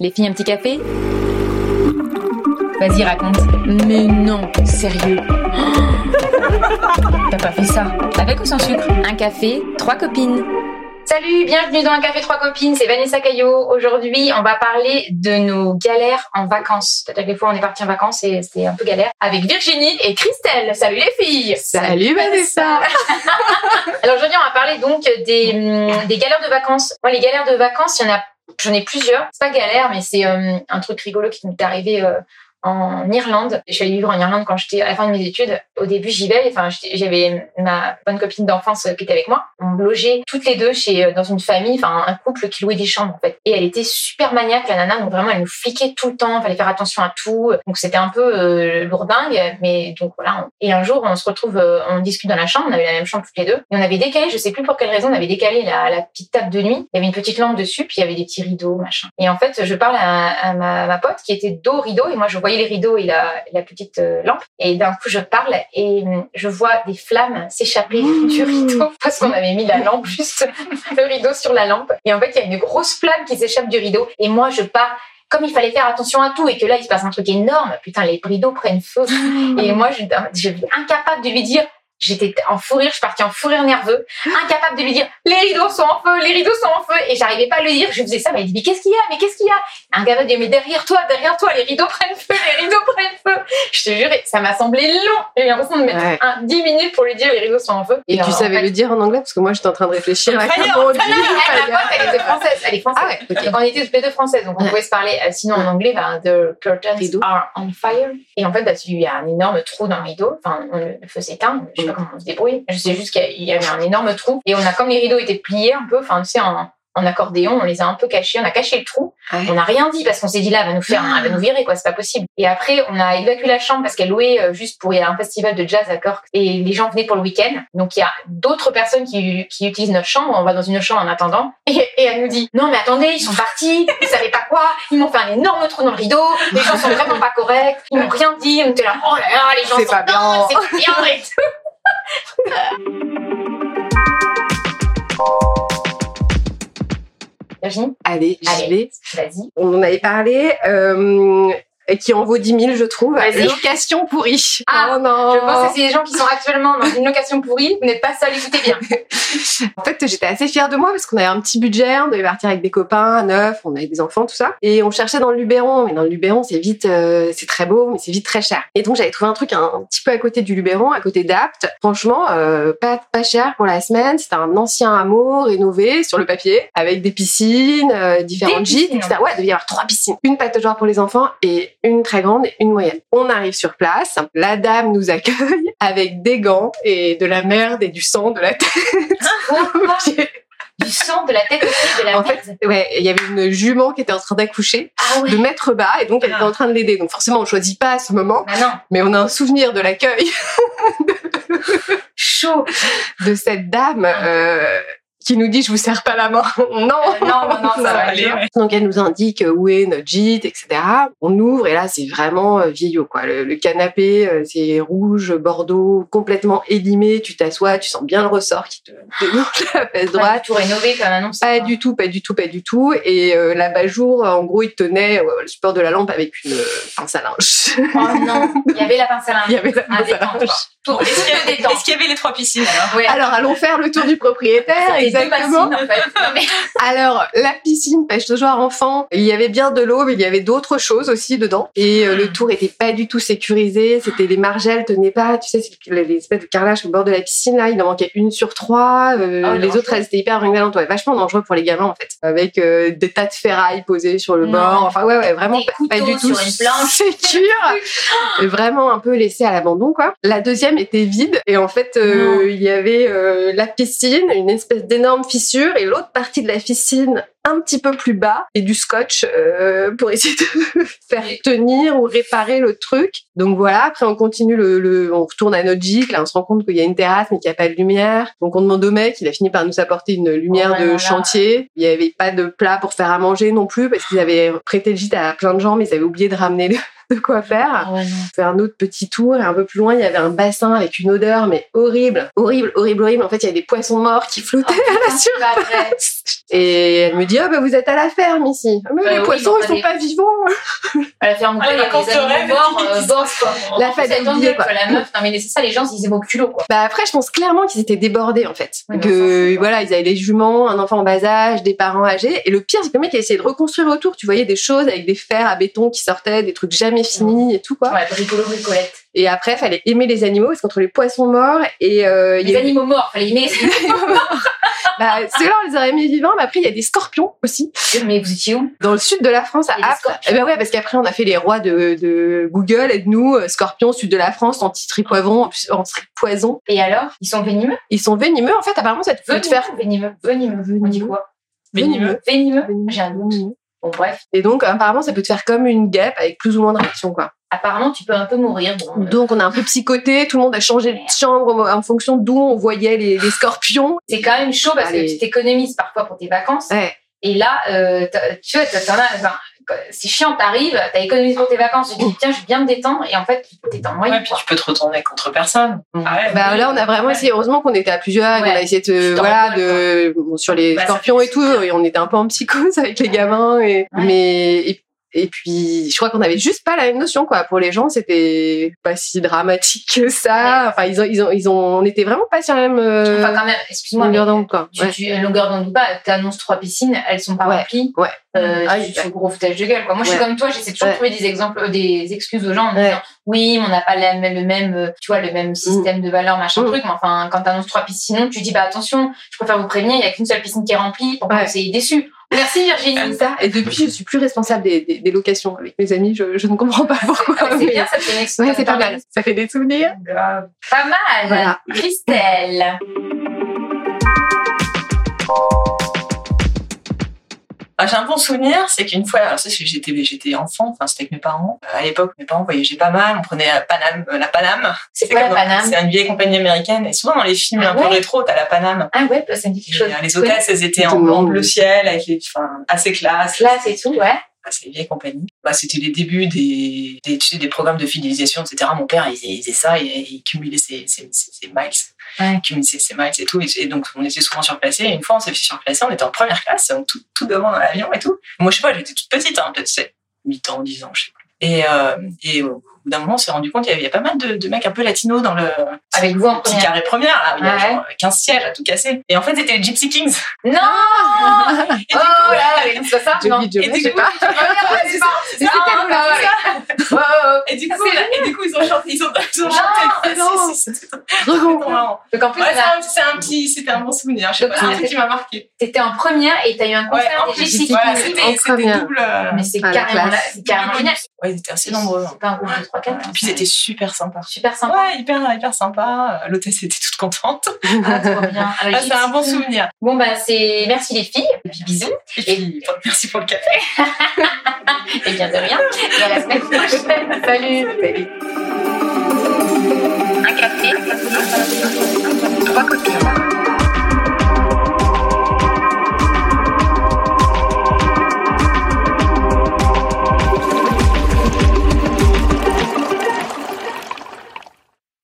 Les filles, un petit café? Vas-y, raconte. Mais non, sérieux. T'as pas fait ça Avec ou sans sucre? Un café, trois copines. Salut, bienvenue dans Un café trois copines, c'est Vanessa Caillot. Aujourd'hui, on va parler de nos galères en vacances. C'est-à-dire que des fois, on est parti en vacances et c'était un peu galère. Avec Virginie et Christelle. Salut les filles Salut Vanessa Alors aujourd'hui, on va parler donc des, hum, des galères de vacances. Moi, les galères de vacances, il y en a J'en ai plusieurs. C'est pas galère, mais c'est euh, un truc rigolo qui m'est arrivé euh, en Irlande. Je suis allée vivre en Irlande quand j'étais à la fin de mes études. Au début, j'y vais. Enfin, j'avais ma bonne copine d'enfance qui était avec moi. On logeait toutes les deux chez dans une famille, enfin un couple qui louait des chambres en fait. Et elle était super maniaque la nana, donc vraiment elle nous fliquait tout le temps. Fallait faire attention à tout. Donc c'était un peu euh, lourdingue, mais donc voilà. Et un jour, on se retrouve, euh, on discute dans la chambre. On avait la même chambre toutes les deux. Et on avait décalé, je sais plus pour quelle raison, on avait décalé la, petite table de nuit. Il y avait une petite lampe dessus, puis il y avait des petits rideaux, machin. Et en fait, je parle à, à ma, ma pote qui était dos rideau, et moi je voyais les rideaux et la, la petite euh, lampe. Et d'un coup, je parle et hum, je vois des flammes s'échapper du rideau parce qu'on avait mis la lampe juste le rideau sur la lampe. Et en fait, il y a une grosse flamme qui s'échappe du rideau. Et moi, je pars comme il fallait faire attention à tout et que là, il se passe un truc énorme. Putain, les rideaux prennent feu. Et moi, je, je suis incapable de lui dire J'étais en fou rire, je partie en fou rire nerveux, incapable de lui dire les rideaux sont en feu, les rideaux sont en feu, et j'arrivais pas à le dire. Je faisais ça, mais elle dit mais qu'est-ce qu'il y a, mais qu'est-ce qu'il y a? Incapable de dire mais derrière toi, derrière toi, les rideaux prennent feu, les rideaux prennent feu. Je te jure, ça m'a semblé long. J'ai l'impression de mettre Ouais. un, 10 minutes pour lui dire les rideaux sont en feu. Et tu savais fait, le dire en anglais? Parce que moi j'étais en train de réfléchir à comment elle, était française, elle est française. Ah ouais, ok. Donc on était toutes les deux françaises, donc on Ouais. pouvait se parler. Euh, Sinon en anglais, ben, the curtains Rideau. are on fire. Et en fait, bah, il y a un énorme trou dans le rideau. Enfin, on- le feu s'éteint. Je. Comment on se débrouille. Je sais juste qu'il y avait un énorme trou. Et on a, comme les rideaux étaient pliés un peu, enfin, tu sais, en, en accordéon, on les a un peu cachés. On a caché le trou. Ouais. On n'a rien dit parce qu'on s'est dit là, elle va nous faire, elle va nous virer, quoi. C'est pas possible. Et après, on a évacué la chambre parce qu'elle louait euh, juste pour, il y a un festival de jazz à Cork et les gens venaient pour le week-end. Donc, il y a d'autres personnes qui, qui utilisent notre chambre. On va dans une autre chambre en attendant. Et, et elle nous dit, non, mais attendez, ils sont partis. Vous savez pas quoi? Ils m'ont fait un énorme trou dans le rideau. Les gens sont vraiment pas corrects. Ils m'ont rien dit. On était là, oh là là, les gens sont pas bien. c'est pas bien et tout. Allez, j'y vais. vas-y. On en avait parlé. Euh, et qui en vaut 10 000, je trouve. Vas-y. Location pourrie. Ah, oh non. Je pense que c'est des gens qui sont actuellement dans une location pourrie. Vous n'êtes pas seul, écoutez bien. En fait, j'étais assez fière de moi parce qu'on avait un petit budget, on devait partir avec des copains, neuf, on avait des enfants, tout ça. Et on cherchait dans le Luberon, mais dans le Luberon, c'est vite, euh, c'est très beau, mais c'est vite très cher. Et donc, j'avais trouvé un truc un, un petit peu à côté du Luberon, à côté d'Apt. Franchement, euh, pas, pas cher pour la semaine. C'était un ancien hameau rénové sur le papier, avec des piscines, euh, différentes Des gîtes, piscines, etc. Ouais, il devait y avoir trois piscines. Une pataugeoire pour les enfants et une très grande et une moyenne. On arrive sur place, la dame nous accueille avec des gants et de la merde et du sang de la tête. Du sang, de la tête aussi, de la En merde. fait, ouais, il y avait une jument qui était en train d'accoucher ah ouais. de mètres bas et donc elle était en train de l'aider. Donc forcément, on choisit pas à ce moment, Bah non, mais on a un souvenir de l'accueil chaud. de cette dame euh, qui nous dit je vous serre pas la main. non. Euh, non, non, non, ça va aller, ouais. Donc elle nous indique où est notre gîte, etc. On ouvre et là c'est vraiment euh, vieillot quoi. Le, le canapé euh, c'est rouge, bordeaux, complètement élimé. Tu t'assois, tu sens bien le ressort qui te démonte la fesse Pas droite. du tout rénové comme annonce. Pas du tout, pas du tout, pas du tout. Et euh, l'abat-jour, en gros, il tenait euh, le support de la lampe avec une euh, pince à linge. Oh non, il y avait la pince à linge. il y avait la pince à linge. Est-ce qu'il y, avait- détente. est-ce qu'il y avait les trois piscines alors? Ouais. Alors, allons faire le tour du propriétaire, Deux exactement. bassines, en fait. Non, mais- Alors, la piscine pêche de joueur enfant, il y avait bien de l'eau, mais il y avait d'autres choses aussi dedans. Et euh, le tour était pas du tout sécurisé. C'était les margelles tenaient pas, tu sais, c'est les, espèces de carrelage au bord de la piscine là. Il en manquait une sur trois. euh, Oh, les autres, elles étaient hyper ruinantes. Ouais, vachement dangereux pour les gamins en fait, avec euh, des tas de ferrailles posées sur le bord. Enfin, ouais, ouais, vraiment pas, du tout sécure. Vraiment un peu laissé à l'abandon quoi. La deuxième était vide et en fait il y avait la piscine, une espèce d'énorme fissure et l'autre partie de la piscine un petit peu plus bas et du scotch euh, pour essayer de faire tenir ou réparer le truc. Donc voilà, après on continue le, le- on retourne à notre gîte, là on se rend compte qu'il y a une terrasse mais qu'il n'y a pas de lumière. Donc on demande au mec, il a fini par nous apporter une lumière Oh, de chantier. Il n'y avait pas de plat pour faire à manger non plus parce qu'ils avaient prêté le gîte à plein de gens mais ils avaient oublié de ramener le- de quoi faire. Ouais. On fait un autre petit tour et un peu plus loin il y avait un bassin avec une odeur mais horrible, horrible, horrible, horrible. En fait il y avait des poissons morts qui flottaient à la vrai. et elle me dit dis, ah bah vous êtes à la ferme ici. Ah, Mais Bah les oui, poissons, ils sont des- pas vivants. À la ferme, Ah, quoi, les vacances de animaux rêve, morts, euh, quoi. La elle oubliée, quoi. La meuf, non mais c'est ça, les gens, ils aiment au culot, quoi. Bah après, je pense clairement qu'ils étaient débordés en fait. Oui, on que voilà, ils avaient les juments, un enfant en bas âge, des parents âgés. Et le pire, c'est que le mec a essayé de reconstruire autour. Tu voyais des choses avec des fers à béton qui sortaient, des trucs jamais finis et tout quoi. Ouais, bricolo, bricolette. Et après, fallait aimer les animaux parce qu'entre les poissons morts et euh, y Les a- animaux morts, fallait aimer. bah, ceux-là on les aurait aimés vivants. Mais après, il y a des scorpions aussi mais vous étiez où? Dans le sud de la France à. Et ben ouais, parce qu'après on a fait les rois de, de Google, aide-nous, euh, scorpions sud de la France, anti-poivron, anti-poison. Et alors? Ils sont venimeux? Ils sont venimeux en fait. Apparemment, ça te fait te faire Venimeux, venimeux. On dit quoi? Venimeux. Venimeux J'ai un doute. Venimeux. Bon, bref. Et donc, apparemment, ça peut te faire comme une guêpe avec plus ou moins de réaction, quoi. Apparemment, tu peux un peu mourir. Bon, euh, Donc, on a un peu psychoté, tout le monde a changé de chambre en fonction d'où on voyait les, les scorpions. c'est quand même chaud parce Allez. que tu t'économises parfois pour tes vacances. Ouais. Et là, euh, tu vois, t'en as, c'est chiant, t'arrives, t'as économisé pour tes vacances, tu te dis, tiens, je vais bien me détendre, et en fait, t'es en moyen. Ouais, puis tu peux te retourner contre personne. Ah ouais, Bah, oui. là, on a vraiment Ouais. essayé. Heureusement qu'on était à plusieurs Ouais. a essayé de, voilà, de, bon, sur les Bah, scorpions et tout, et on était un peu en psychose avec les gamins et, mais, et, et puis, je crois qu'on avait juste pas la même notion, quoi. Pour les gens, c'était pas si dramatique que ça. Enfin, ils ont, ils ont, ils ont, on était vraiment pas sur la même, euh, Enfin, quand même, excuse-moi, longueur d'onde, quoi. tu, Ouais. tu, longueur d'onde ou pas, t'annonces trois piscines, elles sont pas Ouais. remplies. Ouais. Euh, Ah, tu fais gros foutage de gueule, quoi. Moi, je suis comme toi, j'essaie toujours de trouver des exemples, euh, des excuses aux gens en disant, oui, mais on n'a pas le même, euh, tu vois, le même système de valeur, machin Mm. truc. Mais enfin, quand t'annonces trois piscines, tu dis, bah, attention, je préfère vous prévenir, il y a qu'une seule piscine qui est remplie pour que vous soyez déçus. Merci Virginie. ça. Et depuis, je suis plus responsable des, des, des locations avec mes amis. Je, je ne comprends pas pourquoi. Ah, C'est bien, ça fait. Ouais, c'est pas mal. Ça fait des souvenirs. Grave. Pas mal. Voilà. Christelle. J'ai un bon souvenir, c'est qu'une fois, alors ça, c'est- j'étais, j'étais enfant, enfin, c'était avec mes parents. Euh, à l'époque, mes parents voyageaient pas mal, on prenait la Paname, euh, la Paname. C'est quoi la Paname? C'est une vieille compagnie américaine, et souvent dans les films Ah un peu rétro, t'as la Paname. Ah ouais, bah, ça me dit quelque chose. euh, les hôtesses, elles étaient en, bleu ciel, avec les, enfin, assez classe. Classe et tout, ouais. Ah, c'est une vieille compagnie. Bah, c'était les débuts des, des, tu sais, des programmes de fidélisation, etc. Mon père, il, il faisait ça, il, il cumulait ses, ses, ses, ses miles. Ouais. Il cumulait ses, miles et tout. Et, et donc, on était souvent surclassés. Et une fois, on s'est fait surclasser, on était en première classe, donc tout, tout devant dans l'avion et tout. Moi, je sais pas, j'étais toute petite, hein, peut-être 7, 8 ans, 10 ans, je sais plus. Et, euh, et au bout d'un moment, on s'est rendu compte qu'il y avait pas mal de, de mecs un peu latinos dans le Avec vous en petit première. carré première, là, où il y a Ouais. genre 15 sièges à tout casser. Et en fait, c'était les Gypsy Kings. Non Et du Oh coup, c'est ça non. Et du coup, Ah. Et du Ça, coup, c'est la- et du coup, ils ont chanté, ils ont, c'était bon. marrant. Donc en plus, Ouais, a- c'est un, petit, c'était un bon souvenir. Je sais pas, c'est un truc qui m'a marqué. t'étais en première et t'as eu un Ouais, concert des voilà, Kings. c'était, c'était double. euh, Mais c'est Ah, carrément, carrément génial. Ouais, ils étaient assez nombreux. hein. C'est pas un groupe de 3 4 Et puis, ils étaient super sympas. super sympa. Ouais, hyper, hyper sympa. L'hôtesse était toute contente. Ah, trop bien. Ah, Ah, c'est un bon souvenir. Bon bah c'est merci les filles et puis bisous Et puis, merci pour le café. et bien de rien et à la semaine prochaine. Salut. Salut.